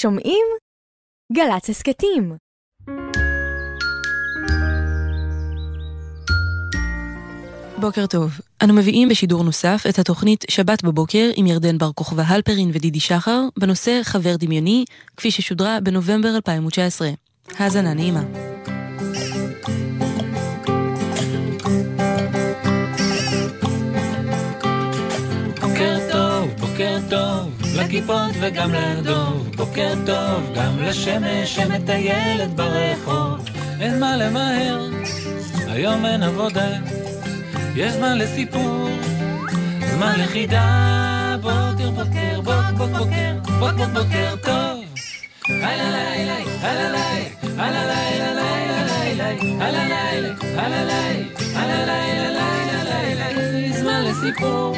שומעים? גל"צ הסכתים. בוקר טוב. אנו מביאים בשידור נוסף את התוכנית שבת בבוקר עם ירדן בר כוכבא הלפרין ודידי שחר בנושא חבר דמיוני, כפי ששודרה בנובמבר 2019. האזנה נעימה. לכיפות וגם לדוב. בוקר טוב, גם לשמש שמטיילת ברחוב. אין מה למהר, היום אין עבודה. יש זמן לסיפור, זמן לחידה. בוקר, בוקר, בוק, בוק, בוקר, בוק, בוק, בוקר טוב. הלא לילה, הלא לילה, הלא לילה, לילה, לילה, הלא לילה, הלא לילה, הלא לילה, לילה, לילה, זמן לסיפור.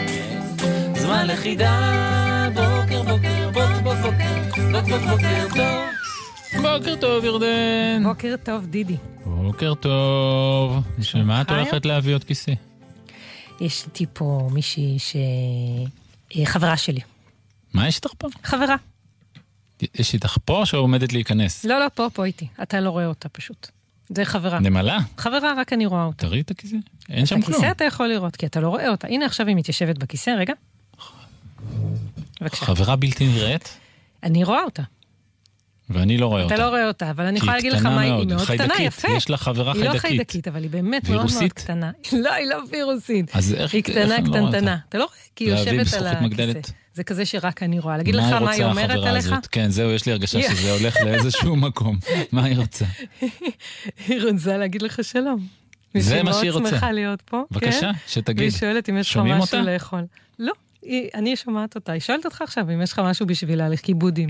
זמן לחידה, בוקר בוקר, בוק בוק בוקר, בוק בוק בוקר טוב. בוקר טוב, ירדן. בוקר טוב, דידי. בוקר טוב. שמה את חיים? הולכת להביא עוד כיסא? יש איתי פה מישהי ש... היא חברה שלי. מה יש איתך פה? חברה. יש איתך פה או שעומדת להיכנס? לא, לא, פה, פה איתי. אתה לא רואה אותה פשוט. זה חברה. נמלה? חברה, רק אני רואה אותה. תראי את הכיסא. אין את שם כלום. הכיסא אתה יכול לראות, כי אתה לא רואה אותה. הנה עכשיו היא מתיישבת בכיסא, רגע. בבקשה. חברה בלתי נראית, אני רואה אותה. ואני לא רואה אותה. אתה לא רואה אותה, אבל אני יכולה להגיד לך מה היא, מאוד, מאוד קטנה, חיידקית. יפה. יש לה חברה היא לא חיידקית. חיידקית, אבל היא באמת מאוד מאוד? קטנה. לא, היא לא וירוסית. אז איך היא איך קטנה אני לא קטנטנה. אתה לא רואה, כי היא יושבת על? הכיסא. זה כזה שרק אני רואה. להגיד לך מה היא רוצה, אומרת עליך? כן, זהו, יש לי הרגשה שזה הולך לאיזשהו מקום. מה היא רוצה? היא רוצה להגיד לך שלום. זה מה שהיא שהיא מאוד רוצה. שמחה להיות פה. בבקשה, כן? שתגיד. והיא שואלת אם יש לך משהו? לאכול. לא, היא- אני שומעת אותה. היא שואלת אותך עכשיו אם יש לך משהו בשבילה לכיבודים.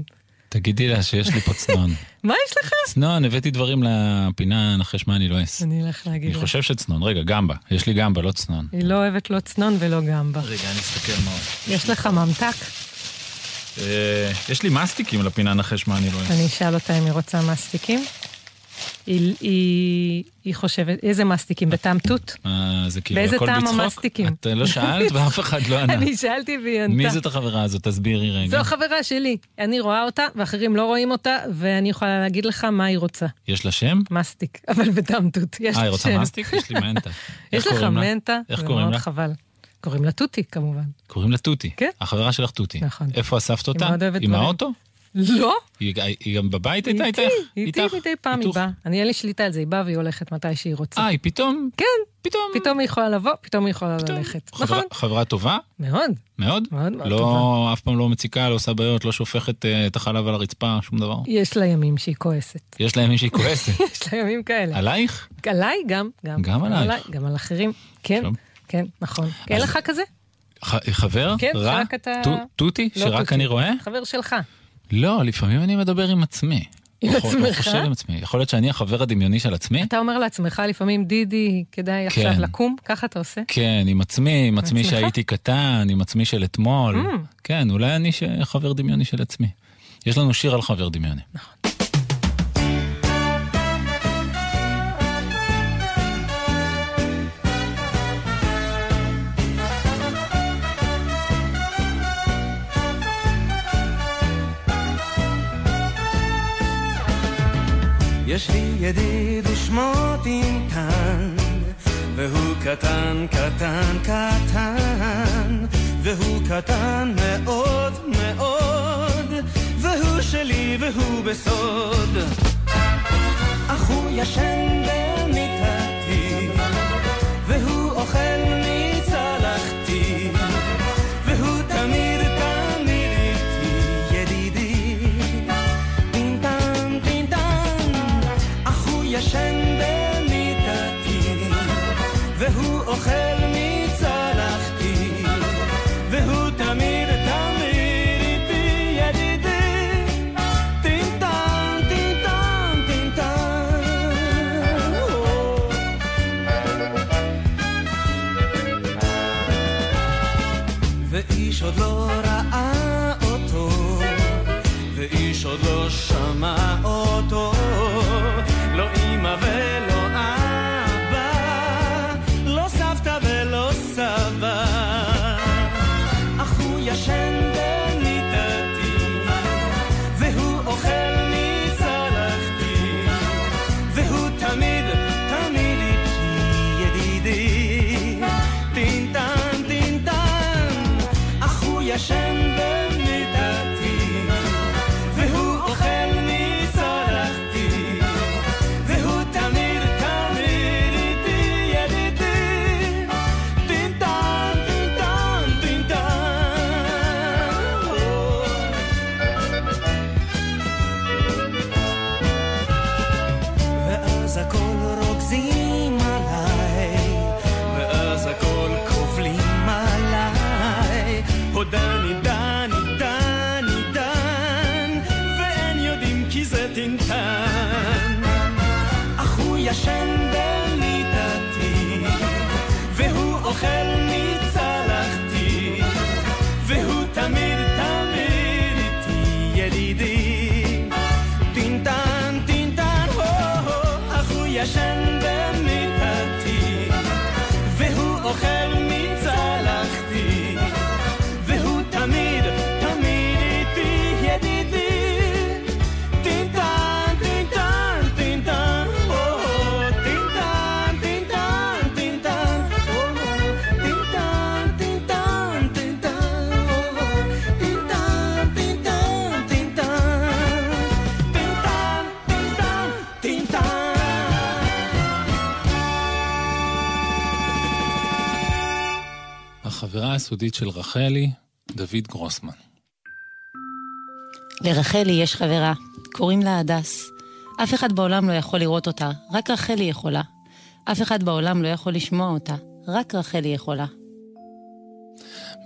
תגידי לה שיש לי פה צנון. מה יש לך? צנון, הבאתי דברים לפינה, נחש מה אני לא אעשה. אני אלך להגיד אני לה. חושב שצנון, רגע, גמבה. יש לי גמבה, לא צנון. היא לא אוהבת לא צנון ולא גמבה. רגע, אני אסתכל מה עוד. יש לך ממתק? אה, יש לי מסטיקים לפינה נחש מה אני לא אעשה. אני אשאל אותה אם היא רוצה מסטיקים. היא- היא היא חושבת, איזה מסטיקים? בטעם תות? מה, זה כאילו באיזה הכל טעם בצחוק? המסטיקים? את לא שאלת ואף אחד לא ענה. אני שאלתי והיא ענתה. מי זאת החברה הזאת? תסבירי רגע. זו חברה שלי. אני רואה אותה, ואחרים לא רואים אותה, ואני יכולה להגיד לך מה היא רוצה. יש לה שם? מסטיק, אבל בטעם תות. אה, היא רוצה. מסטיק? יש לי מנטה. יש לך? מנטה, איך קוראים מאוד לה? חבל. קוראים לה תותי, כמובן. קוראים לה תותי. כן. החברה שלך תותי. נכון. איפה אספת אותה? מאוד אוהבת עם דברים. האוטו? לא, היא היא גם בבית הייתה איתי, איתך? איתי איתך? מדי פעם היא? באה. אני אין לי שליטה על זה, היא באה והיא הולכת מתי שהיא רוצה. אה, היא פתאום? כן, פתאום. פתאום היא יכולה לבוא, פתאום היא יכולה פתאום. ללכת. חברה- נכון, חברה טובה? מאוד, מאוד? מאוד מאוד לא, טובה. אף פעם לא מציקה, לא עושה בעיות, לא שופכת אה, את החלב על הרצפה, שום דבר. יש לה ימים שהיא כועסת. יש להם מישהי כועסת. יש לה ימים כאלה. עלייך? עליי גם, גם. גם עלייך. גם על אחרים. כן, טוב. כן, נכון. אין לך כזה? חבר? כן, רע? שרק אתה- תותי? לא שרק. אני רואה? חבר שלך. לא, לפעמים אני מדבר עם עצמי. עם עצמך? חושב עם עצמי. יכול להיות שאני החבר הדמיוני של עצמי? אתה אומר לעצמך לפעמים, דידי, כדאי כן. עכשיו לקום? ככה אתה עושה? כן, עם עצמי, עם עצמי? שהייתי קטן, עם עצמי של אתמול. Mm. כן, אולי אני חבר דמיוני של עצמי. יש לנו שיר על חבר דמיוני. יש ידיד ושמו טינקן, והוא קטן, קטן, קטן, והוא קטן מאוד מאוד, והוא שלי והוא בסוד. אך הוא ישן במיטתי, והוא אוכל לא שמע הסודית של רחלי, דוד גרוסמן. לרחלי יש חברה, קוראים לה הדס. אף אחד בעולם לא יכול לראות אותה, רק רחלי יכולה. אף אחד בעולם לא יכול לשמוע אותה, רק רחלי יכולה.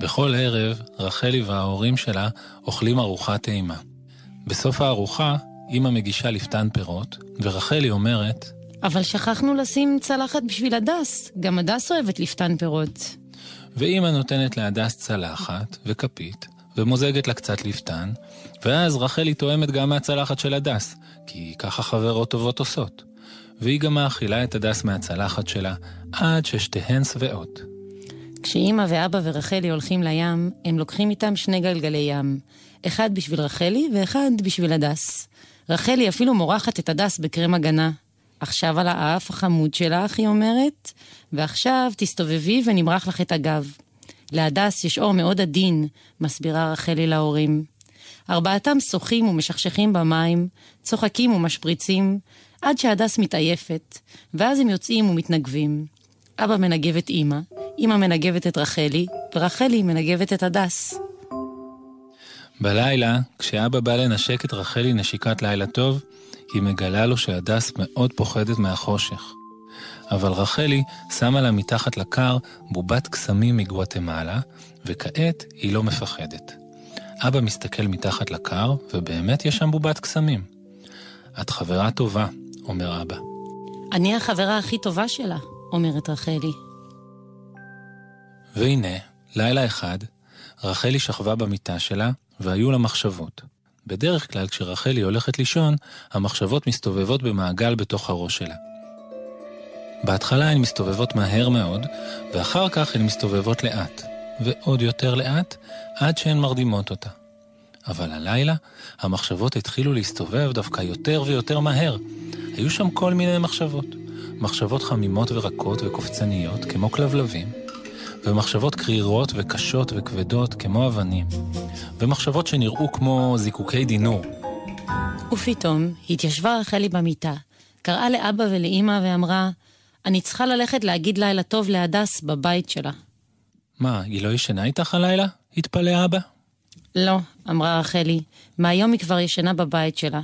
בכל ערב, רחלי וההורים שלה אוכלים ארוחת טעימה. בסוף הארוחה, אמא מגישה לפתן פירות, ורחלי אומרת, אבל שכחנו לשים צלחת בשביל הדס, גם הדס אוהבת לפתן פירות. ואמא נותנת להדס צלחת וכפית, ומוזגת לה קצת לפתן, ואז רחלי טועמת גם מהצלחת של הדס, כי ככה חברות טובות עושות. והיא גם מאכילה את הדס מהצלחת שלה, עד ששתיהן שבעות. כשאימא ואבא ורחלי הולכים לים, הם לוקחים איתם שני גלגלי ים. אחד בשביל רחלי ואחד בשביל הדס. רחלי אפילו מורחת את הדס בקרם הגנה. עכשיו על האף החמוד שלך, היא אומרת, ועכשיו תסתובבי ונמרח לך את הגב. להדס יש אור מאוד עדין, מסבירה רחלי להורים. ארבעתם שוחים ומשכשכים במים, צוחקים ומשפריצים, עד שהדס מתעייפת, ואז הם יוצאים ומתנגבים. אבא מנגב את אמא, אמא מנגבת את רחלי, ורחלי מנגבת את הדס. בלילה, כשאבא בא לנשק את רחלי נשיקת לילה טוב, היא מגלה לו שהדס מאוד פוחדת מהחושך. אבל רחלי שמה לה מתחת לקר בובת קסמים מגואטמלה, וכעת היא לא מפחדת. אבא מסתכל מתחת לקר, ובאמת יש שם בובת קסמים. את חברה טובה, אומר אבא. אני החברה הכי טובה שלה, אומרת רחלי. והנה, לילה אחד, רחלי שכבה במיטה שלה, והיו לה מחשבות. בדרך כלל כשרחלי הולכת לישון, המחשבות מסתובבות במעגל בתוך הראש שלה. בהתחלה הן מסתובבות מהר מאוד, ואחר כך הן מסתובבות לאט, ועוד יותר לאט, עד שהן מרדימות אותה. אבל הלילה, המחשבות התחילו להסתובב דווקא יותר ויותר מהר. היו שם כל מיני מחשבות. מחשבות חמימות ורקות וקופצניות, כמו כלבלבים, ומחשבות קרירות וקשות וכבדות, כמו אבנים, ומחשבות שנראו כמו זיקוקי דינור. ופתאום התיישבה רחלי במיטה, קראה לאבא ולאימא ואמרה, אני צריכה ללכת להגיד לילה טוב להדס בבית שלה. מה, היא לא ישנה איתך הלילה? התפלא אבא. לא, אמרה רחלי, מהיום היא כבר ישנה בבית שלה.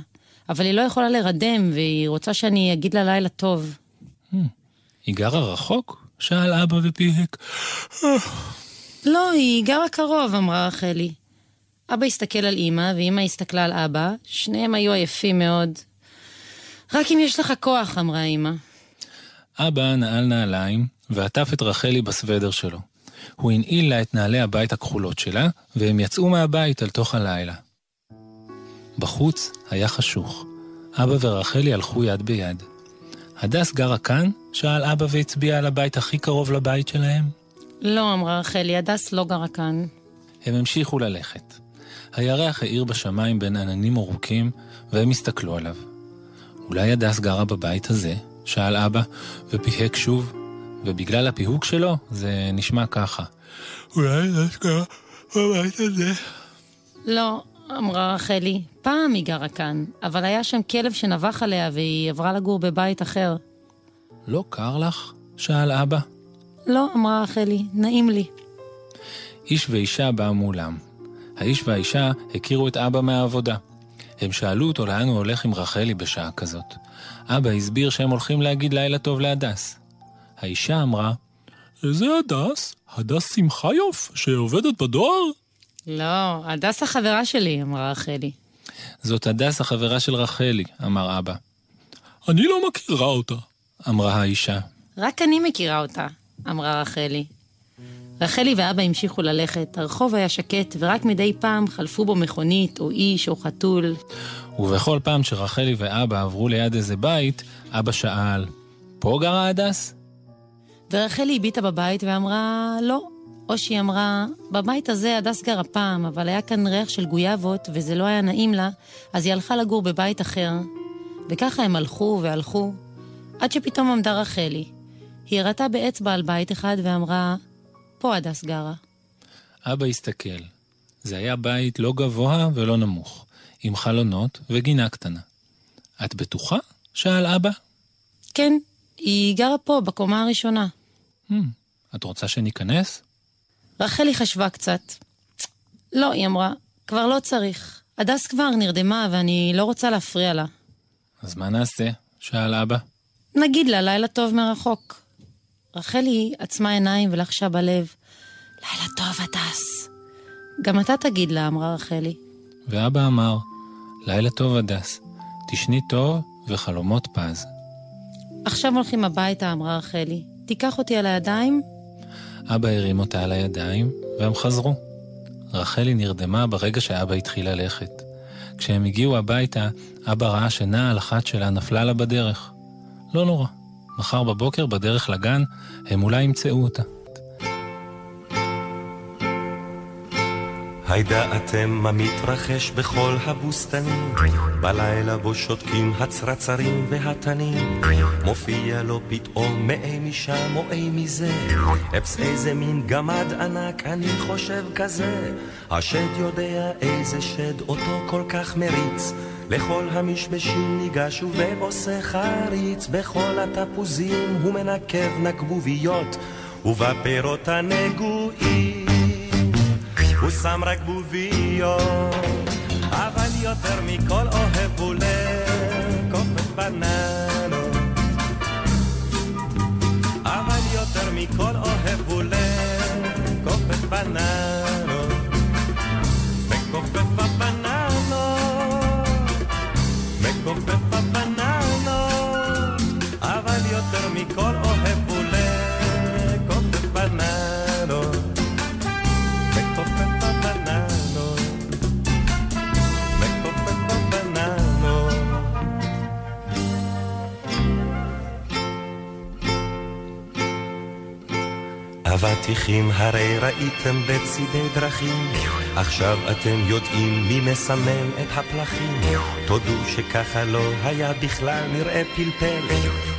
אבל היא לא יכולה לרדם, והיא רוצה שאני אגיד לה לילה טוב. היא גרה רחוק? שאל אבא ופיהק. לא, היא גרה קרוב, אמרה רחלי. אבא הסתכל על אמא, ואמא הסתכלה על אבא, שניהם היו עייפים מאוד. רק אם יש לך כוח, אמרה אמא. אבא נעל נעליים ועטף את רחלי בסוודר שלו. הוא הנעיל לה את נעלי הבית הכחולות שלה, והם יצאו מהבית אל תוך הלילה. בחוץ היה חשוך. אבא ורחלי הלכו יד ביד. הדס גרה כאן? שאל אבא והצביע על הבית הכי קרוב לבית שלהם. לא, אמרה רחלי, הדס לא גרה כאן. הם המשיכו ללכת. הירח האיר בשמיים בין עננים ארוכים, והם הסתכלו עליו. אולי הדס גרה בבית הזה? שאל אבא, ופיהק שוב, ובגלל הפיהוק שלו, זה נשמע ככה. אולי הדס גרה בבית הזה? לא, אמרה רחלי, פעם היא גרה כאן, אבל היה שם כלב שנבח עליה והיא עברה לגור בבית אחר. לא קר לך? שאל אבא. לא, אמרה רחלי, נעים לי. איש ואישה באו מולם. האיש והאישה הכירו את אבא מהעבודה. הם שאלו אותו לאן הוא הולך עם רחלי בשעה כזאת. אבא הסביר שהם הולכים להגיד לילה טוב להדס. האישה אמרה, איזה הדס? הדס שמחיוף, שעובדת בדואר? לא, הדס החברה שלי, אמרה רחלי. זאת הדס החברה של רחלי, אמר אבא. אני לא מכירה אותה. אמרה האישה. רק אני מכירה אותה, אמרה רחלי. רחלי ואבא המשיכו ללכת, הרחוב היה שקט, ורק מדי פעם חלפו בו מכונית, או איש, או חתול. ובכל פעם שרחלי ואבא עברו ליד איזה בית, אבא שאל, פה גרה הדס? ורחלי הביטה בבית ואמרה, לא. או שהיא אמרה, בבית הזה הדס גרה פעם, אבל היה כאן ריח של גויאבות, וזה לא היה נעים לה, אז היא הלכה לגור בבית אחר. וככה הם הלכו והלכו, עד שפתאום עמדה רחלי. היא הראתה באצבע על בית אחד ואמרה, פה הדס גרה. אבא הסתכל. זה היה בית לא גבוה ולא נמוך, עם חלונות וגינה קטנה. את בטוחה? שאל אבא. כן, היא גרה פה, בקומה הראשונה. Hmm, את רוצה שניכנס? רחלי חשבה קצת. לא, היא אמרה, כבר לא צריך. הדס כבר נרדמה ואני לא רוצה להפריע לה. אז מה נעשה? שאל אבא. נגיד לה לילה טוב מרחוק. רחלי עצמה עיניים ולחשה בלב, לילה טוב, הדס. גם אתה תגיד לה, אמרה רחלי. ואבא אמר, לילה טוב, הדס. תשני טוב וחלומות פז. עכשיו הולכים הביתה, אמרה רחלי. תיקח אותי על הידיים? אבא הרים אותה על הידיים, והם חזרו. רחלי נרדמה ברגע שאבא התחיל ללכת. כשהם הגיעו הביתה, אבא ראה שנעל אחת שלה נפלה לה בדרך. לא נורא, מחר בבוקר בדרך לגן, הם אולי ימצאו אותה. הידעתם מה מתרחש בכל הבוסתנים? בלילה בו שותקים הצרצרים והתנים. מופיע לו פתאום מאי משם או אי מזה. אפס איזה מין גמד ענק, אני חושב כזה. השד יודע איזה שד אותו כל כך מריץ. לכל המשמשים ניגש ועושה חריץ. בכל התפוזים הוא מנקב נקבוביות, ובפירות הנגועים. הוא שם רק בוביות, אבל יותר מכל אוהב הוא לקופת בננות. אבל יותר מכל אוהב הוא לקופת בננות. אבטיחים הרי ראיתם בצידי דרכים, עכשיו אתם יודעים מי מסמן את הפלחים. תודו שככה לא היה בכלל נראה פלפל,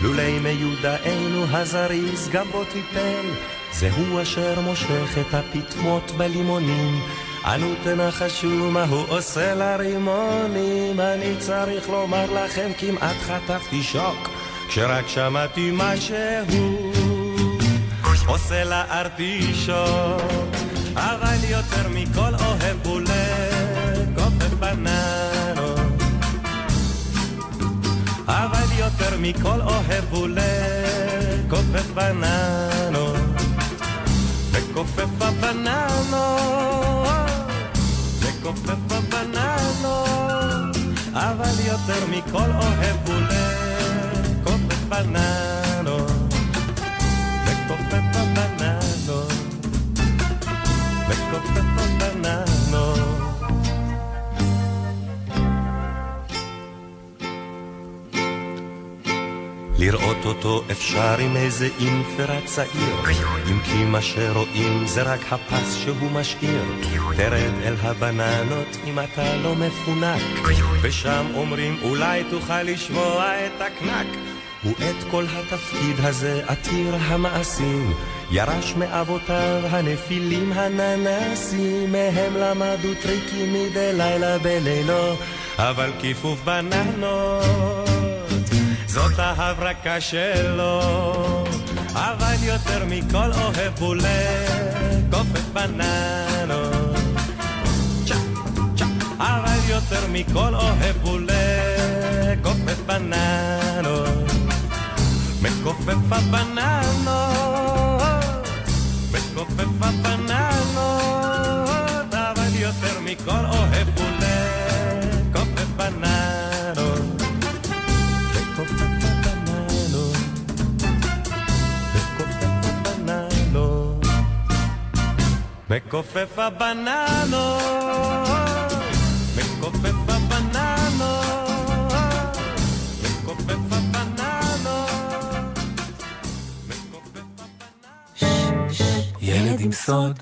לולי מיודענו הזריז גם בו טיפל. זהו אשר מושך את הפטמות בלימונים, אנו תנחשו מה הוא עושה לרימונים. אני צריך לומר לכם כמעט חטפתי שוק, כשרק שמעתי מה שהוא. עושה לארטישות, אבל יותר מכל אוהב הוא לקופף בננות. אבל יותר מכל אוהב הוא לקופף בננות. לקופף הבננות, לקופף הבננות, אבל יותר מכל אוהב הוא לקופף בננות. לראות אותו אפשר עם איזה אינפרה צעיר, אם כי מה שרואים זה רק הפס שהוא משאיר. תרד אל הבננות אם אתה לא מפונק, ושם אומרים אולי תוכל לשמוע את הקנק. ואת כל התפקיד הזה עתיר המעשים, ירש מאבותיו הנפילים הננסים, מהם למדו טריקים מדי לילה בלילו, אבל כיפוף בננות, זאת ההברקה שלו, אבל יותר מכל אוהב הוא לקופת בננות. צ'ה, צ'ה, אבל יותר מכל אוהב הוא לקופת בננות. מכופף הבננות, כופפה בננות, אבל יותר מכל אוהב בולט, כופף בננות. וכופף בננות, וכופף בננות, וכופף בננות. עם סוד,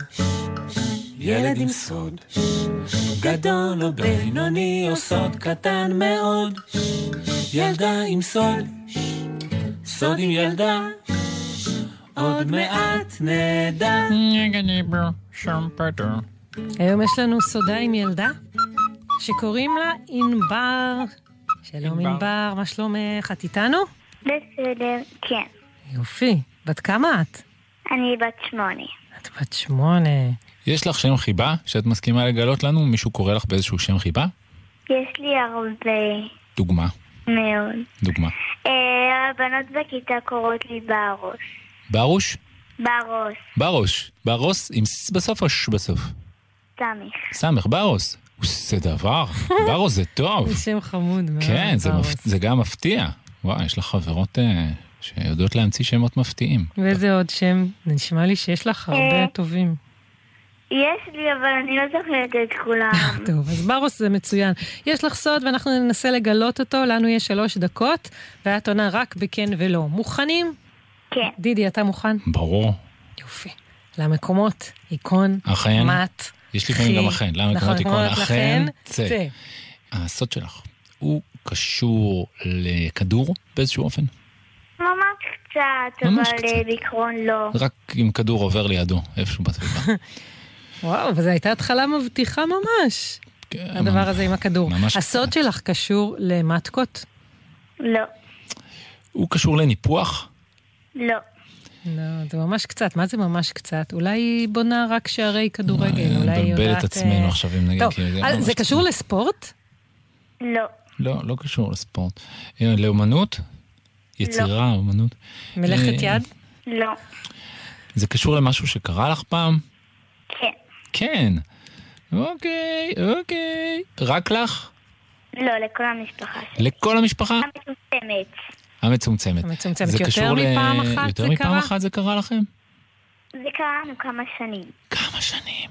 ילד עם סוד, גדול או בינוני או סוד קטן מאוד, ילדה עם סוד, סוד עם ילדה, עוד מעט נדע. היום יש לנו סודה עם ילדה שקוראים לה ענבר. שלום ענבר. מה שלומך? את איתנו? בסדר, כן. יופי. בת כמה את? אני בת שמונה. את בת שמונה. יש לך שם חיבה שאת מסכימה לגלות לנו? מישהו קורא לך באיזשהו שם חיבה? יש לי הרבה דוגמה, מאוד. דוגמה. אה, הבנות בכיתה קוראות לי ברוס. ברוש? ברוס, ברוש. ברוס עם ס בסוף או ש בסוף? סמיך. סמך, ברוס. זה דבר, ברוס זה טוב. זה שם חמוד מאוד. כן, זה. מפ... זה גם מפתיע. וואי, יש לך חברות אה, שיודעות להמציא שמות מפתיעים. ואיזה עוד שם? נשמע לי שיש לך הרבה אה. טובים. יש לי, אבל אני לא זוכרת את כולם. טוב, אז ברוס זה מצוין. יש לך סוד ואנחנו ננסה לגלות אותו, לנו יש שלוש דקות, ואת עונה רק בכן ולא. מוכנים? כן. דידי, אתה מוכן? ברור. יופי. למקומות, עיקון, אכן. מת, יש לפעמים. גם אכן. למה נכון, מקומות עיקרון? מקומות אכן. צא. הסוד שלך, הוא קשור לכדור באיזשהו אופן? ממש קצת, ממש אבל קצת. אה, בעיקרון לא. רק אם כדור עובר לידו, איפשהו בסביבה. וואו, וזו הייתה התחלה מבטיחה ממש, כן, הדבר הזה עם הכדור. ממש הסוד קצת. שלך קשור למטקות? לא. הוא קשור לניפוח? לא. לא, זה ממש קצת. מה זה ממש קצת? אולי היא בונה רק שערי כדורגל, אולי היא יודעת... נבלבל את עצמנו אה, עכשיו אם נגיד, טוב, זה אה, ממש. קשור לספורט? לא. לא, לא קשור לספורט. אה, לאומנות? יצירה, אומנות? מלאכת אה, יד? לא. זה קשור למשהו שקרה לך פעם? כן. כן. אוקיי, אוקיי. רק לך? לא, לכל המשפחה שלי. לכל המשפחה? המצומצמת. המצומצמת. המצומצמת. יותר מפעם אחת יותר זה מפעם קרה? אחת זה קרה לכם? זה קרה לנו כמה שנים. כמה שנים.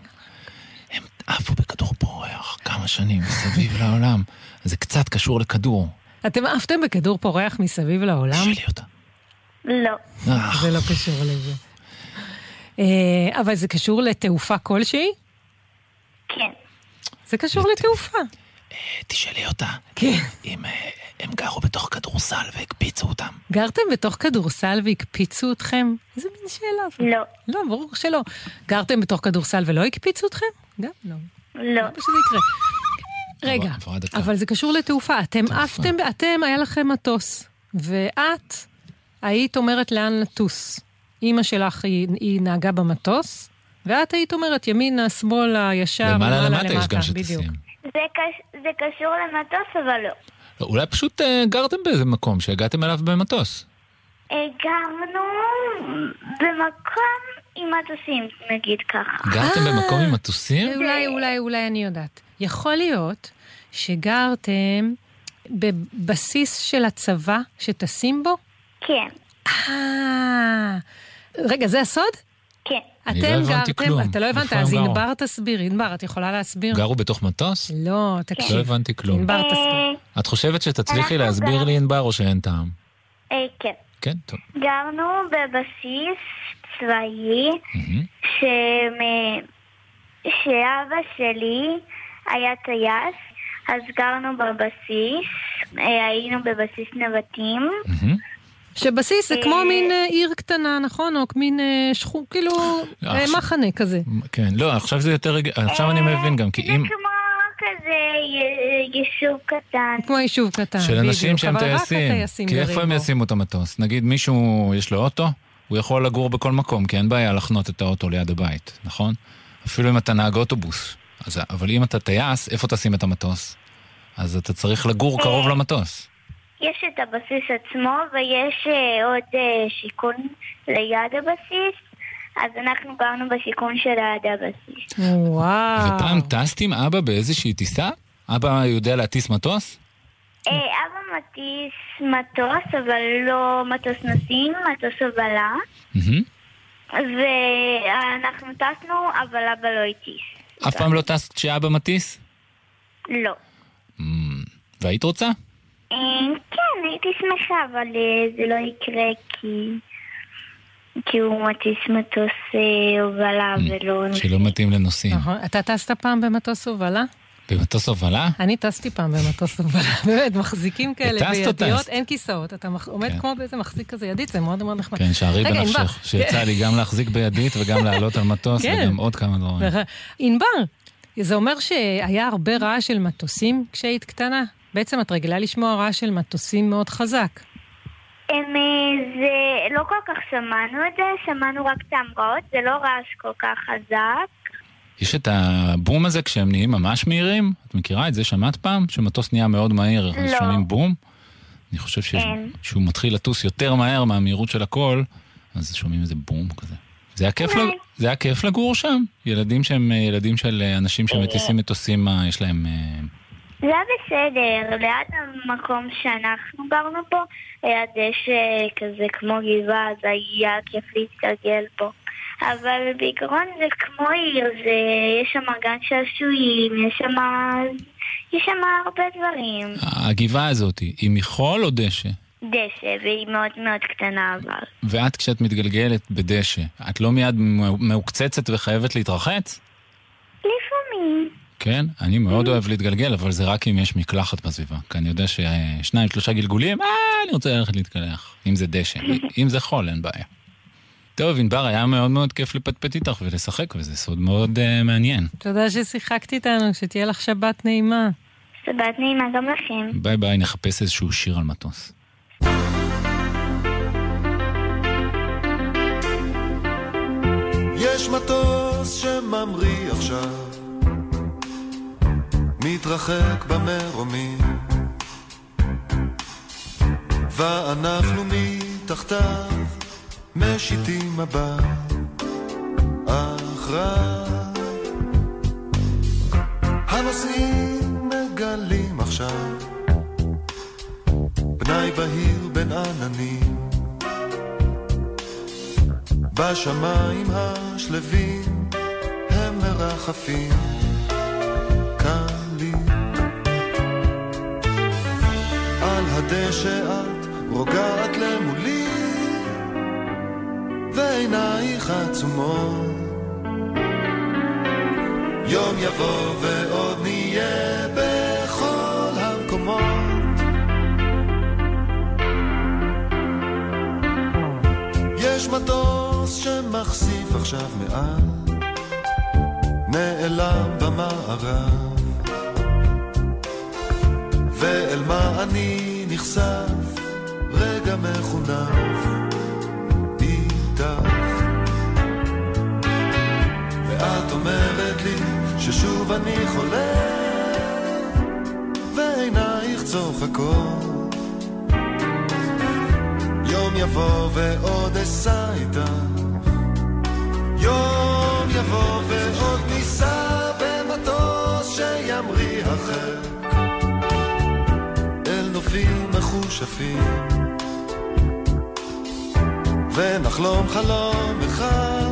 הם עפו בכדור פורח, כמה שנים, מסביב לעולם. זה קצת קשור לכדור. אתם עפתם בכדור פורח מסביב לעולם? שלי אותה. לא. אך, זה לא קשור לזה. אה, אבל זה קשור לתעופה כלשהי? כן. זה קשור לתעופה. תשאלי אותה כן. אם אה, הם גרו בתוך כדורסל והקפיצו אותם. גרתם בתוך כדורסל והקפיצו אתכם? איזה מין שאלה. לא. לא, ברור שלא. גרתם בתוך כדורסל ולא הקפיצו אתכם? גם לא. לא. למה שזה יקרה? רגע, עברה- עברה דקה. אבל זה קשור לתעופה. אתם. עפתם, אתם, היה לכם מטוס, ואת היית אומרת לאן לטוס. אימא שלך היא, היא נהגה במטוס, ואת היית אומרת ימינה, שמאלה, ישר, למעלה למטה יש גם. שטסים. זה, קש... זה קשור למטוס, אבל לא. לא, אולי פשוט אה, גרתם באיזה מקום שהגעתם אליו במטוס. הגרנו במקום עם מטוסים, נגיד ככה. גרתם אה. במקום עם מטוסים? אולי, אולי, אולי אני יודעת. יכול להיות שגרתם בבסיס של הצבא שטסים בו? כן. אה... רגע, זה הסוד? כן. לא אתם הבנתי גרתם, כלום. אתה לא הבנת, אז? ענבר תסביר. ענבר, את יכולה להסביר? גרו בתוך מטוס? לא, לא תקשיב. הבנתי כלום. ענבר תסביר. אה, את חושבת שתצליחי להסביר לי ענבר או שאין טעם? כן. כן, טוב. גרנו בבסיס צבאי, מהמם. שמ- שאבא שלי היה טייס, אז גרנו בבסיס, אה, היינו בבסיס נבטים. מהמם. שבסיס זה כמו אה, מין אה, עיר קטנה, נכון? או מין שכו, כאילו, מחנה כזה. כן, לא, עכשיו זה יותר... עכשיו אני מבין גם, כי זה אם... כמו כזה יישוב קטן. כמו יישוב קטן, של אנשים שהם טייסים. כי איפה הם. ישימו את המטוס? נגיד מישהו, יש לו אוטו, הוא יכול לגור בכל מקום, כי אין בעיה לחנות את האוטו ליד הבית, נכון? אפילו אם אתה נהג אוטובוס. אז, אבל אם אתה טייס, איפה תשים את המטוס? אז אתה צריך לגור קרוב למטוס. יש את הבסיס עצמו ויש אה, עוד אה, שיכון ליד הבסיס, אז אנחנו גרנו בשיכון שליד הבסיס. וואו. ופעם טסת עם אבא באיזושהי טיסה? אבא יודע להטיס מטוס? אה, אבא מטיס מטוס, אבל לא מטוס נוסעים, מטוס הובלה. ואנחנו טסנו, אבל אבא לא הטיס. אף פעם לא טסת כשאבא מטיס? לא. והיית רוצה? אה, כן, הייתי שמחה, אבל אה, זה לא יקרה כי... כי הוא מטיס מטוס הובלה ולא... שלא מתאים לנוסעים. נכון. אתה טסת פעם במטוס הובלה? במטוס הובלה? אני טסתי פעם במטוס הובלה, באמת, מחזיקים כאלה בידיות? אין כיסאות, אתה עומד כן. כמו באיזה מחזיק כזה ידית, זה מאוד מאוד נחמד. כן, שערי. בנפשך, שיצא לי גם להחזיק בידית וגם לעלות על מטוס כן. וגם עוד כמה דברים. ענבר, זה אומר שהיה הרבה רעש של מטוסים כשהיית קטנה? בעצם את רגילה לשמוע רעש של מטוסים מאוד חזק. הם, אה, זה... לא כל כך שמענו את זה, שמענו רק את ההמראות, זה לא רעש כל כך חזק. יש את הבום הזה כשהם נהיים ממש מהירים? את מכירה את זה? שמעת פעם? שמטוס נהיה מאוד מהיר, אז לא. שומעים בום? אני חושב שיש-. שהוא מתחיל לטוס יותר מהר מהמהירות של הכל, אז שומעים איזה בום כזה. זה היה כיף. לג... זה היה כיף לגור שם? ילדים שהם אה, ילדים של אה, אנשים שמטיסים מטוסים, מה, יש להם... אה, זה היה בסדר, ליד המקום שאנחנו גרנו בו, היה דשא כזה כמו גבעה, אז היה כיף להתגלגל בו. אבל בעיקרון זה כמו עיר, זה, יש שם גן שעשועים, יש שם, יש שם הרבה דברים. הגבעה הזאת, היא מחול או דשא? דשא, והיא מאוד מאוד קטנה אבל. ואת כשאת מתגלגלת בדשא, את לא מיד מעוקצצת וחייבת להתרחץ? לפעמים. כן, אני מאוד אוהב להתגלגל, אבל זה רק אם יש מקלחת בסביבה. כי אני יודע ששניים, שלושה גלגולים, אה, אני רוצה ללכת להתקלח. אם זה דשא. אם זה חול, אין בעיה. טוב, ענבר, היה מאוד מאוד כיף לפטפט איתך ולשחק, וזה סוד מאוד uh, מעניין. תודה ששיחקת איתנו, שתהיה לך שבת נעימה. שבת נעימה גם לכם. ביי ביי, נחפש איזשהו שיר על מטוס. יש מטוס שממריא עכשיו, מתרחק במרומים, ואנחנו מתחתיו משיתים מבט אחריו. הנוסעים מגלים עכשיו פנאי בהיר בין עננים בשמיים השלווים הם מרחפים הדשא את רוגעת למולי, ועינייך עצומות. יום יבוא ועוד נהיה בכל המקומות. יש מטוס שמחשיף עכשיו מעל, נעלם במערב. ואל מה אני נחשף, רגע מחונף, אומרת לי ששוב אני חולה, ועינייך צוחקות. יום יבוא ועוד אסע איתך יום יבוא ועוד ניסע במטוס שימריא אחר. אל נופים מחושפים. ונחלום חלום אחד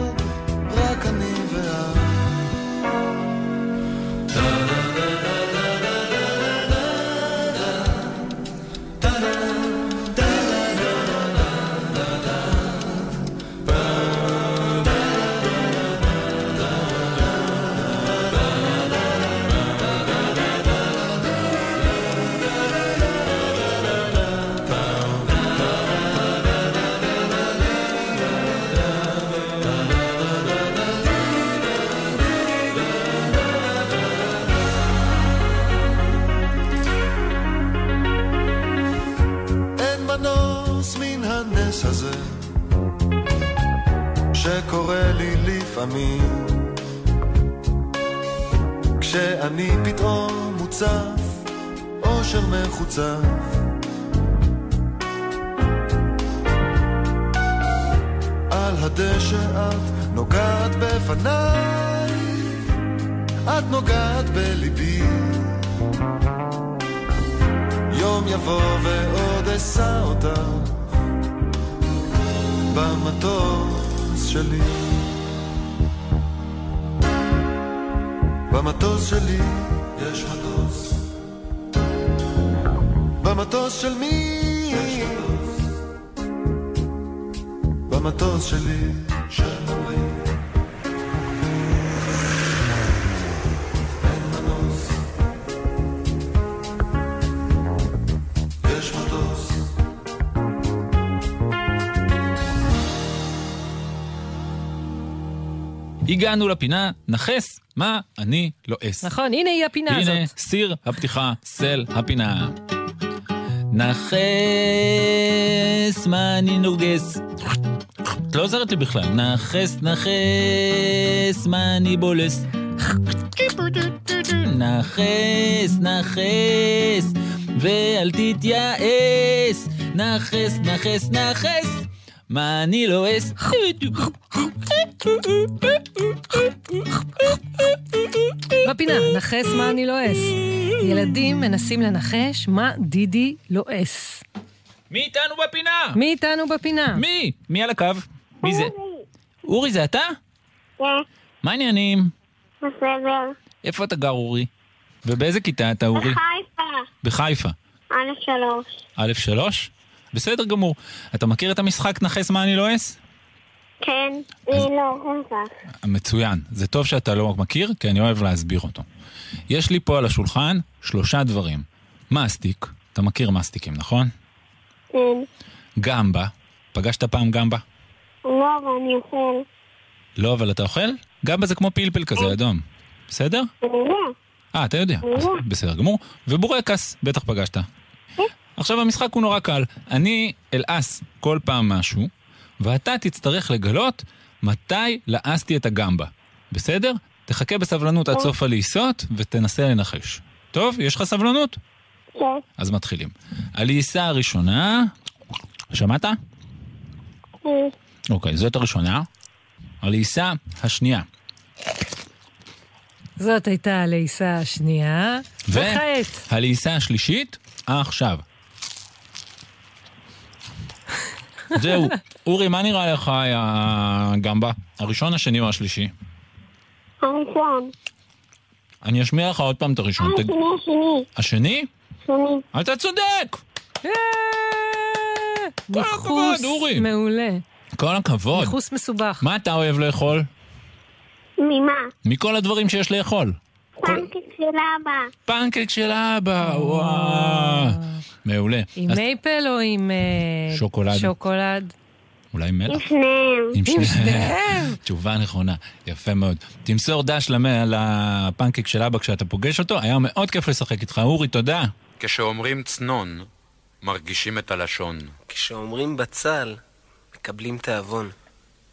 הגענו לפינה, נחס, מה אני לועס. נכון, הנה היא הפינה הנה, הזאת. סיר הפתיחה של הפינה. נחס, מה אני נוגס? את לא עוזרת לי בכלל. נחס, נחס, מה אני בולס? נחס, נחס, ואל תתייאס. נחס, נחס, נחס, מה אני לועס? בפינה, נחש מה אני לועס. ילדים מנסים לנחש מה דידי לועס. מי איתנו בפינה? מי איתנו בפינה? מי? מי על הקו? מי זה? אורי, זה אתה? כן, מה העניינים? בסדר. איפה אתה גר, אורי? ובאיזה כיתה אתה, אורי? בחיפה. בחיפה. א' שלוש. א' שלוש? בסדר גמור. אתה מכיר את המשחק נחס מה אני לועס? כן, אני לא כל כך. מצוין. זה טוב שאתה לא מכיר, כי אני אוהב להסביר אותו. יש לי פה על השולחן שלושה דברים. מסטיק, אתה מכיר מסטיקים, נכון? כן. גמבה, פגשת פעם גמבה? לא, אבל אני אוכל. לא, אבל אתה אוכל? גמבה זה כמו פלפל כזה אדום. בסדר? אני יודע. אה, אתה יודע. בסדר גמור. ובורקס, בטח פגשת. עכשיו המשחק הוא נורא קל. אני אלעס כל פעם משהו, ואתה תצטרך לגלות מתי לעסתי את הגמבה. בסדר? תחכה בסבלנות עד סוף הלעיסות ותנסה לנחש. טוב, יש לך סבלנות? כן. אז מתחילים. הלעיסה הראשונה... שמעת? כן. אוקיי, זאת הראשונה. הלעיסה השנייה. זאת הייתה הלעיסה השנייה. וכעת, והלעיסה השלישית, עכשיו. זהו. אורי, מה נראה לך הגמבה? הראשון, השני או השלישי? הראשון. אני אשמיע לך עוד פעם את הראשון. תג- השני, השני. השני? שני. אתה צודק! אה, ניחוס. מעולה. כל הכבוד. ניחוס מסובך. מה אתה אוהב לאכול? ממה? מכל הדברים שיש לאכול. פנקק של אבא. פנקק של אבא, וואו. מעולה. עם אז מייפל או עם... אה, שוקולד. שוקולד. אולי מלח? עם שניהם. עם שניהם. תשובה נכונה, יפה מאוד. תמסור דש למ- לפנקק של אבא כשאתה פוגש אותו, היה מאוד כיף לשחק איתך. אורי, תודה. כשאומרים צנון, מרגישים את הלשון. כשאומרים בצל, מקבלים תיאבון.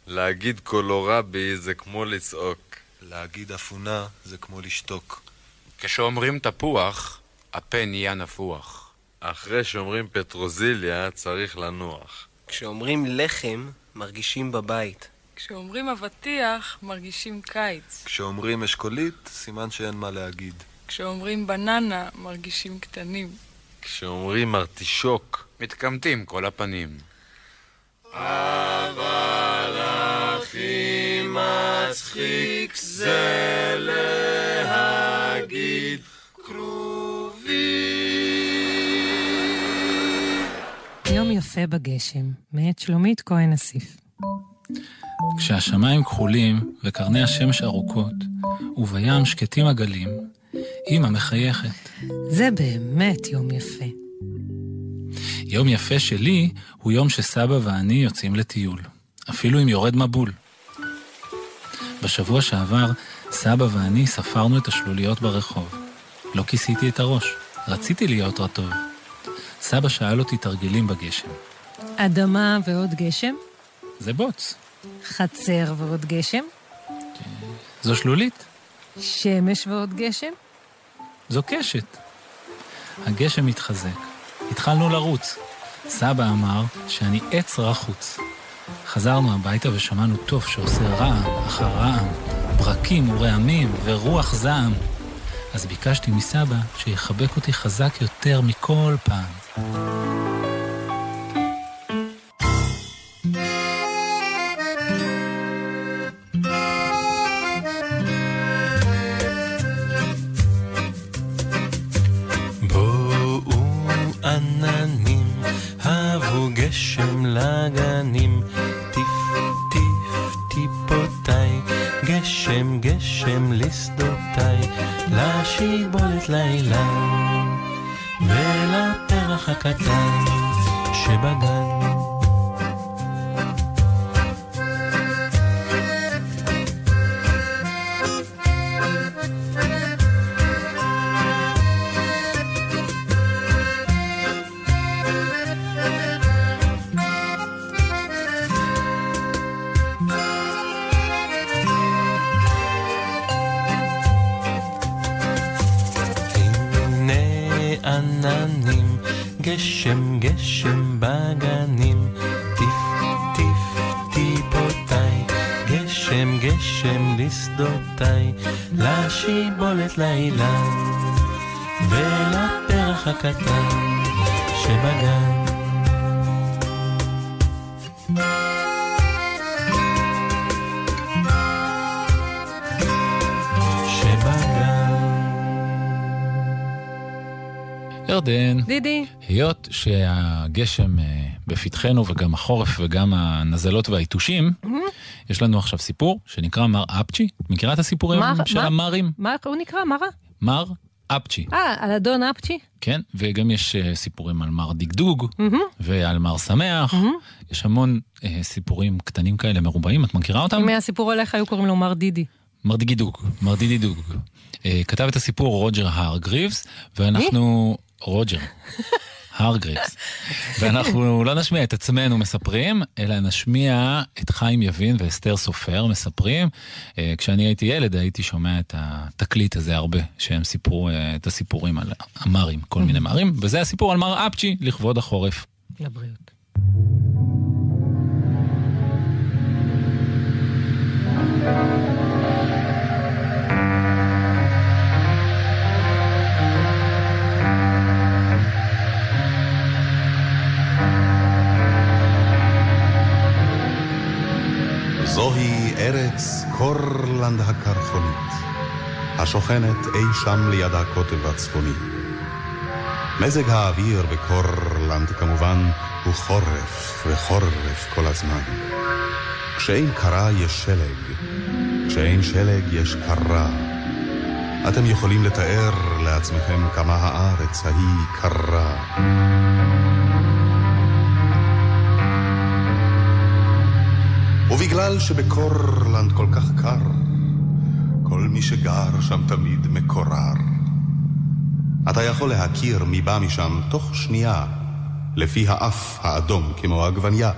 להגיד קולורבי זה כמו לצעוק. להגיד אפונה זה כמו לשתוק. כשאומרים תפוח, הפה נהיה נפוח. אחרי שאומרים פטרוזיליה צריך לנוח. כשאומרים לחם, מרגישים בבית. כשאומרים אבטיח, מרגישים קיץ. כשאומרים אשכולית, סימן שאין מה להגיד. כשאומרים בננה, מרגישים קטנים. כשאומרים ארטישוק, מתקמטים כל הפנים. אבל הכי מצחיק זה להגיד יום יפה בגשם, מאת שלומית כהן אסיף. כשהשמיים כחולים וקרני השמש ארוכות, ובים שקטים הגלים, אמא מחייכת. זה באמת יום יפה. יום יפה שלי הוא יום שסבא ואני יוצאים לטיול, אפילו אם יורד מבול. בשבוע שעבר, סבא ואני ספרנו את השלוליות ברחוב. לא כיסיתי את הראש, רציתי להיות רטוב. סבא שאל אותי תרגילים בגשם. אדמה ועוד גשם, זה בוץ. חצר ועוד גשם, זו שלולית. שמש ועוד גשם, זו קשת. הגשם התחזק. התחלנו לרוץ. סבא אמר שאני עץ רחוץ. חזרנו הביתה ושמענו תוף שעושה רעם אחר רעם, ברקים ורעמים ורוח זעם. אז ביקשתי מסבא שיחבק אותי חזק יותר מכל פעם. ולפרח הקטן שבגן. ירדן. דידי. היות שהגשם אה, בפתחנו וגם החורף וגם הנזלות והיתושים, mm-hmm. יש לנו עכשיו סיפור שנקרא מר אפצ'י. את מכירה את הסיפורים מר, של מה? המרים? מה הוא נקרא? מה רע? מר אפצ'י. אה, על אדון אפצ'י? כן, וגם יש uh, סיפורים על מר דגדוג, mm-hmm. ועל מר שמח. Mm-hmm. יש המון uh, סיפורים קטנים כאלה מרובעים, את מכירה אותם? אם היה סיפור עליך היו קוראים לו מר דידי. מר דיגידוג, מר דידי דוג. Uh, כתב את הסיפור רוג'ר הארגריבס, ואנחנו... רוג'ר. הרגריבס. ואנחנו לא נשמיע את עצמנו מספרים, אלא נשמיע את חיים יבין ואסתר סופר מספרים. אה, כשאני הייתי ילד הייתי שומע את התקליט הזה הרבה, שהם סיפרו אה, את הסיפורים על המרים, כל מיני מרים, וזה הסיפור על מר אפצ'י לכבוד החורף. לבריאות. זוהי ארץ קורלנד הקרחונית, השוכנת אי שם ליד הקוטב הצפוני. מזג האוויר בקורלנד כמובן הוא חורף וחורף כל הזמן. כשאין קרה יש שלג, כשאין שלג יש קרה. אתם יכולים לתאר לעצמכם כמה הארץ ההיא קרה. ובגלל שבקורלנד כל כך קר, כל מי שגר שם תמיד מקורר. אתה יכול להכיר מי בא משם תוך שנייה, לפי האף האדום כמו עגבניה.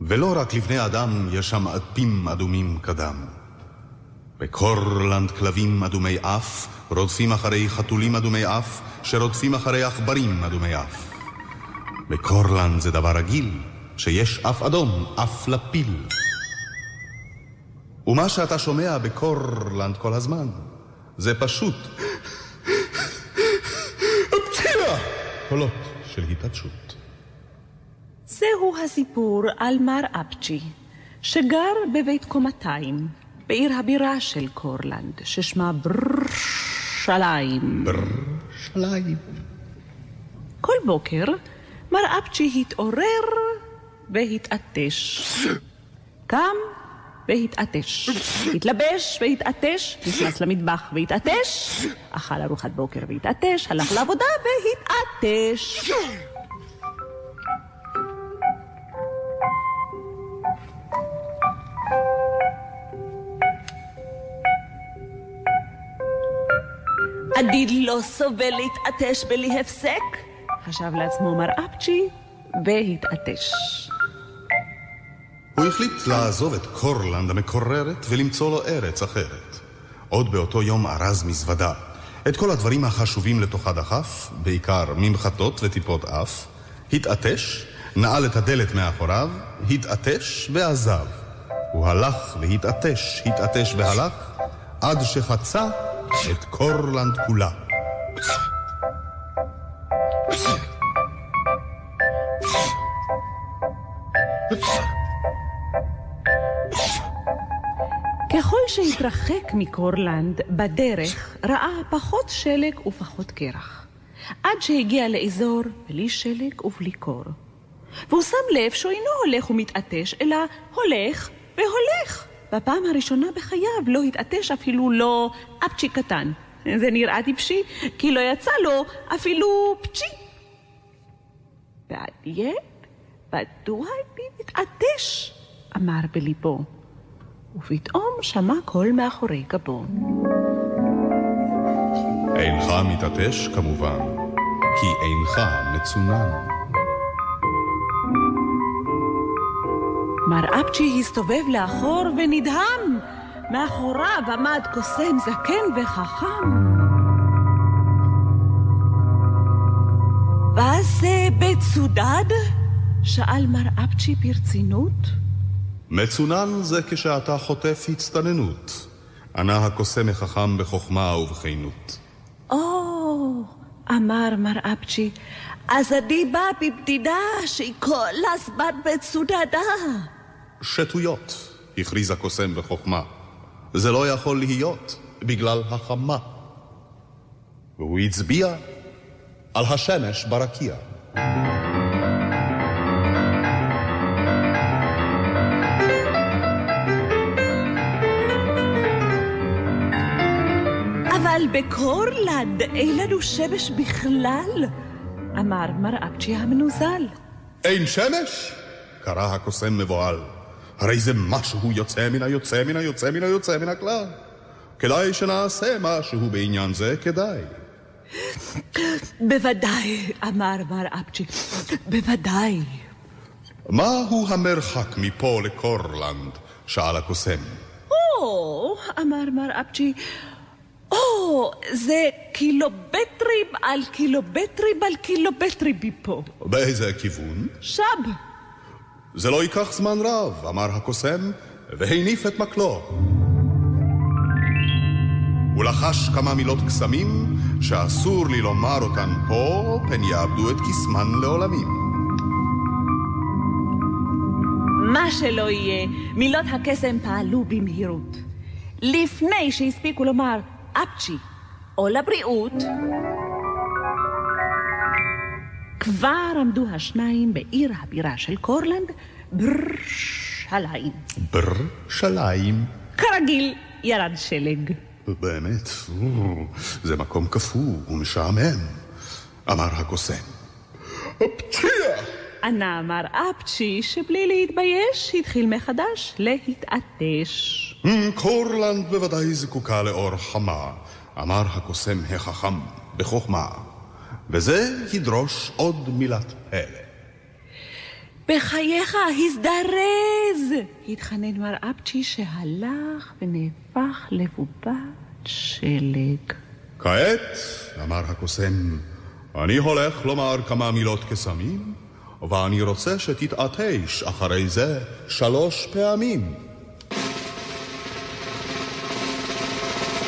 ולא רק לבני אדם יש שם אדפים אדומים כדם. בקורלנד כלבים אדומי אף רודפים אחרי חתולים אדומי אף, שרודפים אחרי עכברים אדומי אף. בקורלנד זה דבר רגיל, שיש אף אדום, אף לפיל. ומה שאתה שומע בקורלנד כל הזמן, זה פשוט... פצילה! קולות של התעדשות. זהו הסיפור על מר אפצ'י, שגר בבית קומתיים, בעיר הבירה של קורלנד, ששמה ברשליים. ברשליים. כל בוקר מר אפצ'י התעורר והתעטש. קם והתעטש. התלבש והתעטש, נכנס למטבח והתעטש, אכל ארוחת בוקר והתעטש, הלך לעבודה והתעטש. עדיד לא סובל להתעטש בלי הפסק, חשב לעצמו מר אפצ'י והתעטש. הוא החליט לעזוב את קורלנד המקוררת ולמצוא לו ארץ אחרת. עוד באותו יום ארז מזוודה. את כל הדברים החשובים לתוכה דחף, בעיקר ממחטות וטיפות אף, התעטש, נעל את הדלת מאחוריו, התעטש ועזב. הוא הלך והתעטש, התעטש והלך, עד שחצה את קורלנד כולה. ככל שהתרחק מקורלנד בדרך, ראה פחות שלג ופחות קרח, עד שהגיע לאזור בלי שלג ובלי קור. והוא שם לב שהוא אינו הולך ומתעטש, אלא הולך והולך. בפעם הראשונה בחייו לא התעטש אפילו לא אפצ'י קטן. זה נראה טיפשי, כי לא יצא לו אפילו פצ'י. מעניין, מדוע אני מתעטש? אמר בליבו. ופתאום שמע קול מאחורי גבו. אינך מתעטש כמובן, כי אינך מצונן. מר אפצ'י הסתובב לאחור ונדהם. מאחוריו עמד קוסם זקן וחכם. וזה בצודד? שאל מר אפצ'י ברצינות. מצונן זה כשאתה חוטף הצטננות. ענה הקוסם החכם בחוכמה ובכנות. או, אמר מר אפצ'י, אז אני בא בבדידה שהיא כל הזמן מצודדה. שטויות, הכריז הקוסם בחוכמה. זה לא יכול להיות בגלל החמה. והוא הצביע על השמש ברקיע. בקורלנד אין לנו שמש בכלל, אמר מר אפצ'י המנוזל. אין שמש? קרא הקוסם מבוהל. הרי זה משהו יוצא מן היוצא מן היוצא מן היוצא מן הכלל. כדאי שנעשה משהו בעניין זה, כדאי. בוודאי, אמר מר אפצ'י, בוודאי. מהו המרחק מפה לקורלנד? שאל הקוסם. או, אמר מר אפצ'י, או, זה קילומטרים על קילומטרים על קילומטרים מפה. באיזה כיוון? שם. זה לא ייקח זמן רב, אמר הקוסם, והניף את מקלו. הוא לחש כמה מילות קסמים שאסור לי לומר אותן פה, פן יאבדו את קסמן לעולמים. מה שלא יהיה, מילות הקסם פעלו במהירות. לפני שהספיקו לומר אפצ'י או לבריאות, כבר עמדו השניים בעיר הבירה של קורלנד, ברשליים. ברשליים? כרגיל, ירד שלג. באמת, זה מקום קפוא ומשעמם, אמר הקוסם. פצ'יה! ענה מר אפצ'י, שבלי להתבייש, התחיל מחדש להתעטש. קורלנד בוודאי זקוקה לאור חמה, אמר הקוסם החכם בחוכמה, וזה ידרוש עוד מילת פלא. בחייך, הזדרז! התחנן מר אפצ'י שהלך ונהפך לבובת שלג. כעת, אמר הקוסם, אני הולך לומר כמה מילות קסמים, ואני רוצה שתתעטש אחרי זה שלוש פעמים.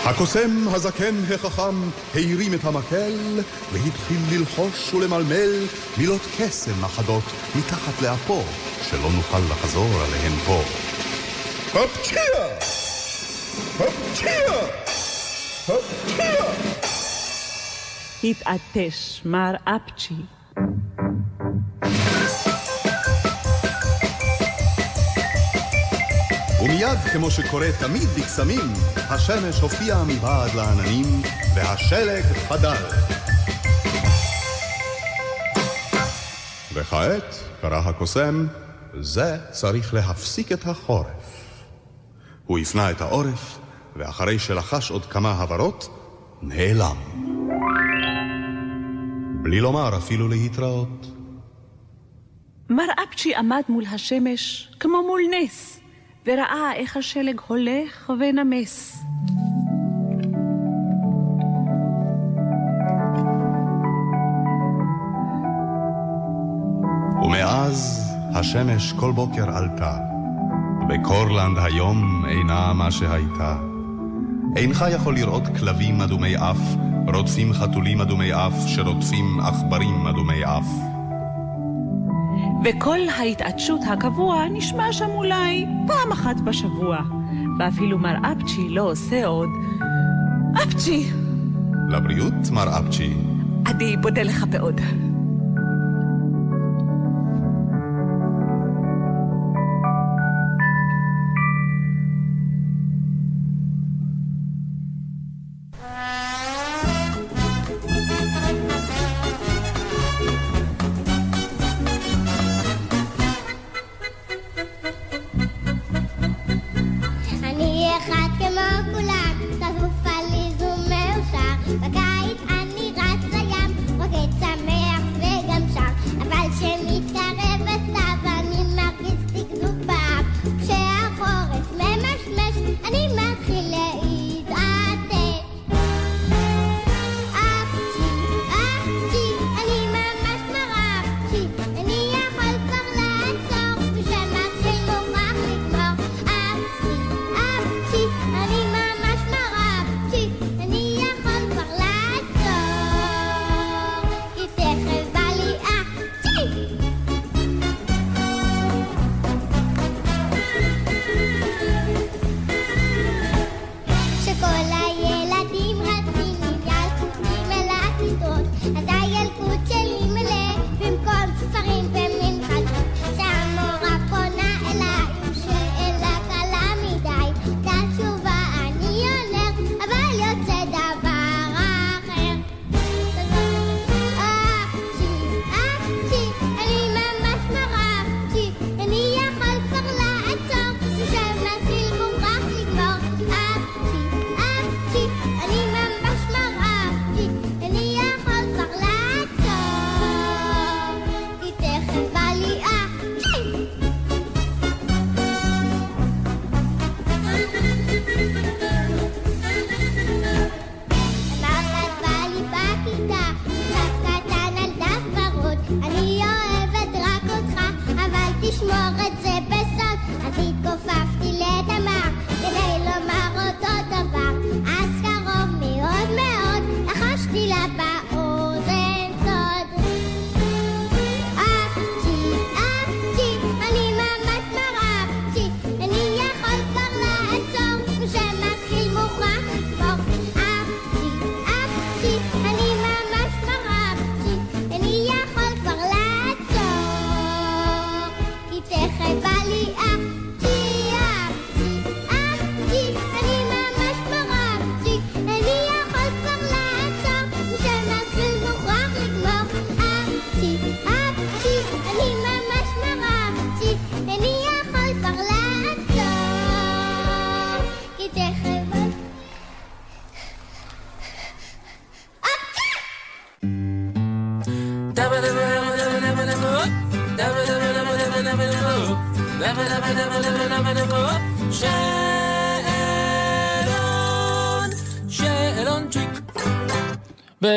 הקוסם הזקן החכם הרים את המקל והתחיל ללחוש ולמלמל מילות קסם אחדות מתחת לאפו, שלא נוכל לחזור עליהן פה. הפצ'יה! הפצ'יה! הפצ'יה! התעטש מר אפצ'י. ומיד, כמו שקורה תמיד בקסמים, השמש הופיעה מבעד לעננים, והשלג חדל. וכעת, קרא הקוסם, זה צריך להפסיק את החורף. הוא הפנה את העורף, ואחרי שלחש עוד כמה הברות, נעלם. בלי לומר אפילו להתראות. מר אפצ'י עמד מול השמש כמו מול נס. וראה איך השלג הולך ונמס. ומאז השמש כל בוקר עלתה. בקורלנד היום אינה מה שהייתה. אינך יכול לראות כלבים אדומי אף, רודפים חתולים אדומי אף, שרודפים עכברים אדומי אף. וכל ההתעטשות הקבוע נשמע שם אולי פעם אחת בשבוע. ואפילו מר אפצ'י לא עושה עוד. אפצ'י! לבריאות, מר אפצ'י. אני בודה לך מאוד.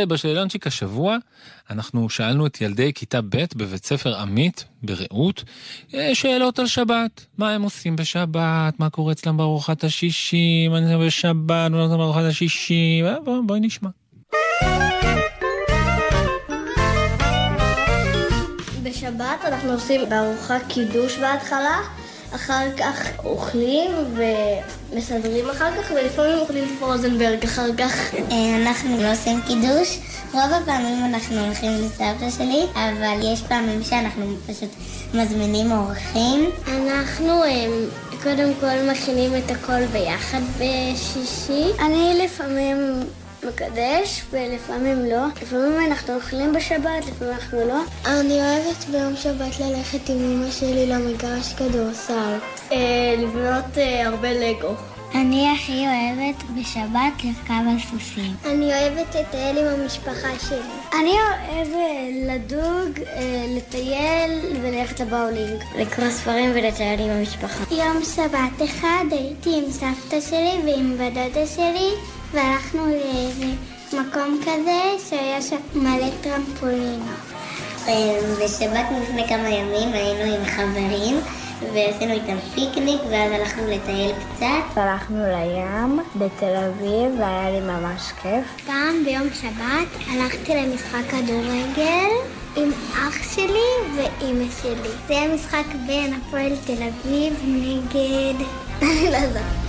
ובשאלונצ'יק השבוע אנחנו שאלנו את ילדי כיתה ב' בבית ספר עמית ברעות אה, שאלות על שבת. מה הם עושים בשבת, מה קורה אצלם בארוחת השישי, מה נעשה בשבת, מה נעשה בארוחת השישי, אה, בואי בוא נשמע. בשבת אנחנו עושים בארוחה קידוש בהתחלה, אחר כך אוכלים ומסדרים אחר כך, ולפעמים אוכלים פרוזנברג אחר כך. אה, אנחנו לא עושים קידוש. רוב הפעמים אנחנו הולכים לסבתא שלי, אבל יש פעמים שאנחנו פשוט מזמינים אורחים. אנחנו אה, קודם כל מכינים את הכל ביחד בשישי. אני לפעמים מקדש, ולפעמים לא. לפעמים אנחנו אוכלים בשבת, לפעמים אנחנו לא. אני אוהבת ביום שבת ללכת עם אמא שלי למגרש כדורסל. אה, לבנות אה, הרבה לגו. אני הכי אוהבת בשבת לרכב על סוסים. אני אוהבת לטייל עם המשפחה שלי. אני אוהב לדוג, אה, לטייל וללכת לבאולינג. לקרוא ספרים ולטייל עם המשפחה. יום שבת אחד הייתי עם סבתא שלי ועם בדודה שלי והלכנו לאיזה מקום כזה שהיה שם מלא טרמפולינות. בשבת לפני כמה ימים היינו עם חברים ועשינו איתם פיקניק ואז הלכנו לטייל קצת. הלכנו לים בתל אביב והיה לי ממש כיף. פעם ביום שבת הלכתי למשחק כדורגל עם אח שלי ואימא שלי. זה היה משחק בין הפועל תל אביב נגד... אני לא זוכרת.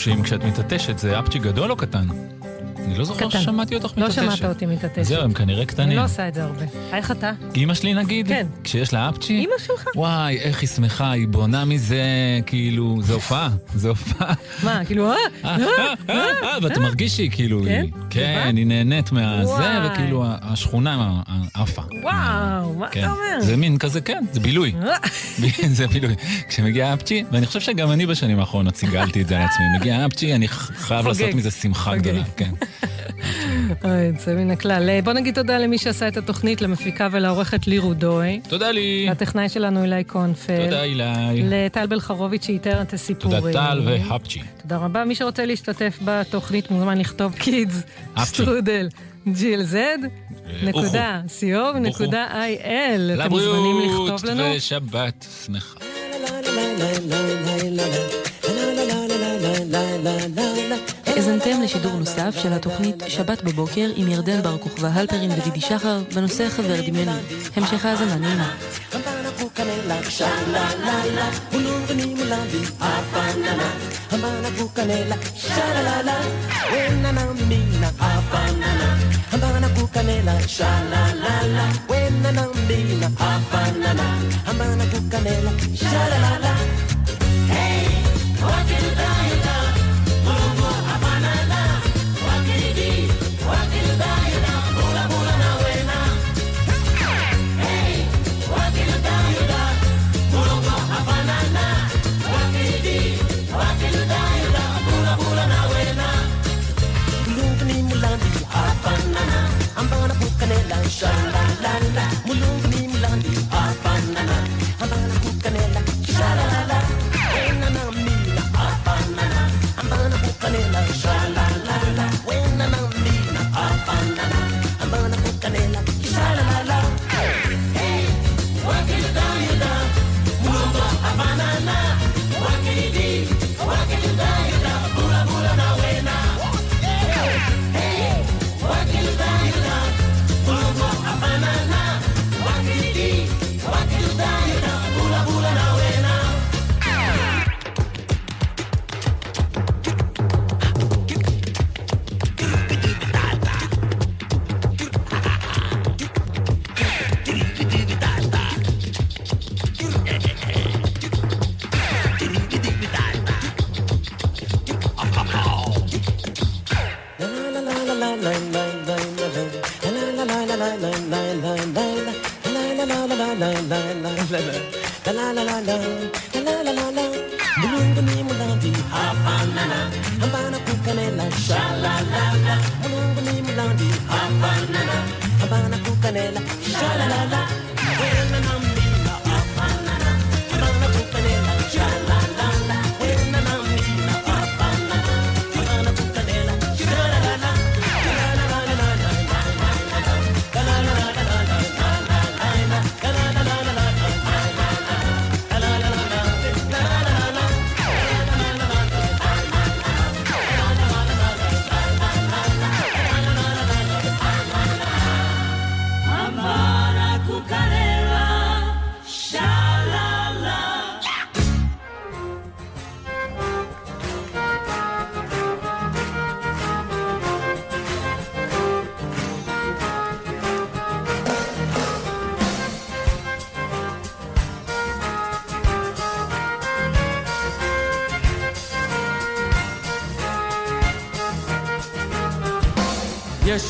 נטושים כשאת מתעטשת, זה אפצ'י גדול או קטן? לא זוכר. ששמעתי אותך לא מתעטשת. שמעת אותי מתעטשת. זהו, הם כנראה קטנים. אני לא עושה את זה הרבה. איך אתה? אימא שלי נגיד? כן. כשיש לה אפצ'י? אימא שלך? וואי, איך היא שמחה, היא בונה מזה, כאילו, זה הופעה, זה הופעה. מה, כאילו, אה, ואתה מרגיש שהיא כאילו, כן? היא- כן, היא נהנית מהזה. וכאילו השכונה עפה. וואו, מה כן. אתה אומר? זה מין כזה, כן, זה בילוי. אה, זה בילוי. כשמגיע אפצ'י, ואני חושב שגם אני בשנים האחרונות סיגלתי את זה על עצמי, מגיע אפצ'י, אני חייב. לעשות מזה שמחה. גדולה, כן. אוי, זה מן הכלל. אה, בוא נגיד תודה למי שעשה את התוכנית, למפיקה ולעורכת לירו דוי. תודה לי. לטכנאי שלנו אילי קונפל. תודה אילי. לטל בלחרוביץ' שאיתר את הסיפורים. תודה טל והפצ'י. תודה רבה. מי שרוצה להשתתף בתוכנית מוזמן לכתוב קידס. שטרודל, GLZ, נקודה, co, נקודה il. אתם מוזמנים לבריאות לכתוב לנו. ושבת שמחה. האזנתם לשידור נוסף של התוכנית שבת בבוקר עם ירדן בר כוכבא הלפרין ודידי שחר בנושא חבר דמיוני. המשך האזנה נעימה. Sha-la-la-la, mulungimlan, afanana, halala la la la la la la la la la la. ni mulandi hafanana Hambana kukanela sha la la la Mulungu ni mulandi hafanana Hambana kukanela sha la la la Wena nambi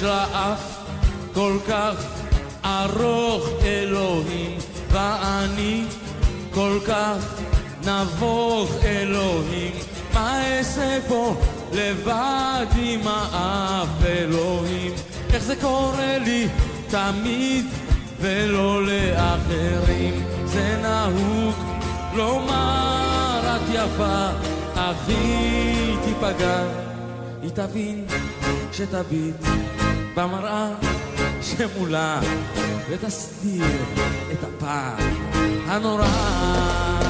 יש לה אף כל כך ארוך אלוהים, ואני כל כך נבוך אלוהים. מה אעשה פה לבד עם האף אלוהים? איך זה קורה לי תמיד ולא לאחרים? זה נהוג לומר את יפה, אך היא תיפגע, היא תבין שתביט במראה שמולה ותסתיר את הפער הנורא.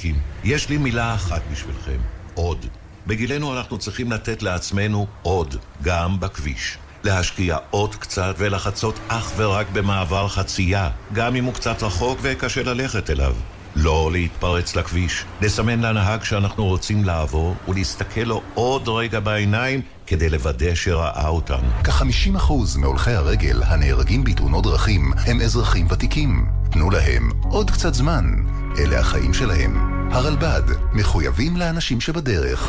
הוותיקים, יש לי מילה אחת בשבילכם, עוד. בגילנו אנחנו צריכים לתת לעצמנו עוד, גם בכביש. להשקיע עוד קצת ולחצות אך ורק במעבר חצייה, גם אם הוא קצת רחוק וקשה ללכת אליו. לא להתפרץ לכביש, לסמן לנהג שאנחנו רוצים לעבור ולהסתכל לו עוד רגע בעיניים כדי לוודא שראה אותנו. כ-50% מהולכי הרגל הנהרגים בתאונות דרכים הם אזרחים ותיקים. תנו להם עוד קצת זמן. אלה החיים שלהם. הרלב"ד, מחויבים לאנשים שבדרך.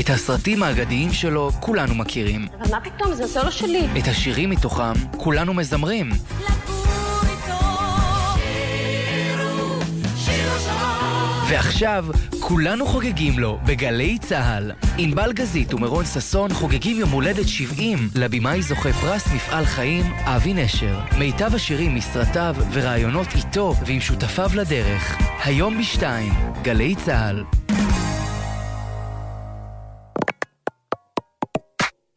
את הסרטים האגדיים שלו כולנו מכירים. אבל מה פתאום, זה הסולו שלי. את השירים מתוכם כולנו מזמרים. ועכשיו כולנו חוגגים לו בגלי צה"ל. ענבל גזית ומירון ששון חוגגים יום הולדת 70 לבמאי זוכה פרס מפעל חיים אבי נשר. מיטב השירים מסרטיו ורעיונות איתו ועם שותפיו לדרך. היום בשתיים, גלי צה"ל.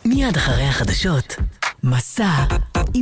מיד אחרי החדשות, מסע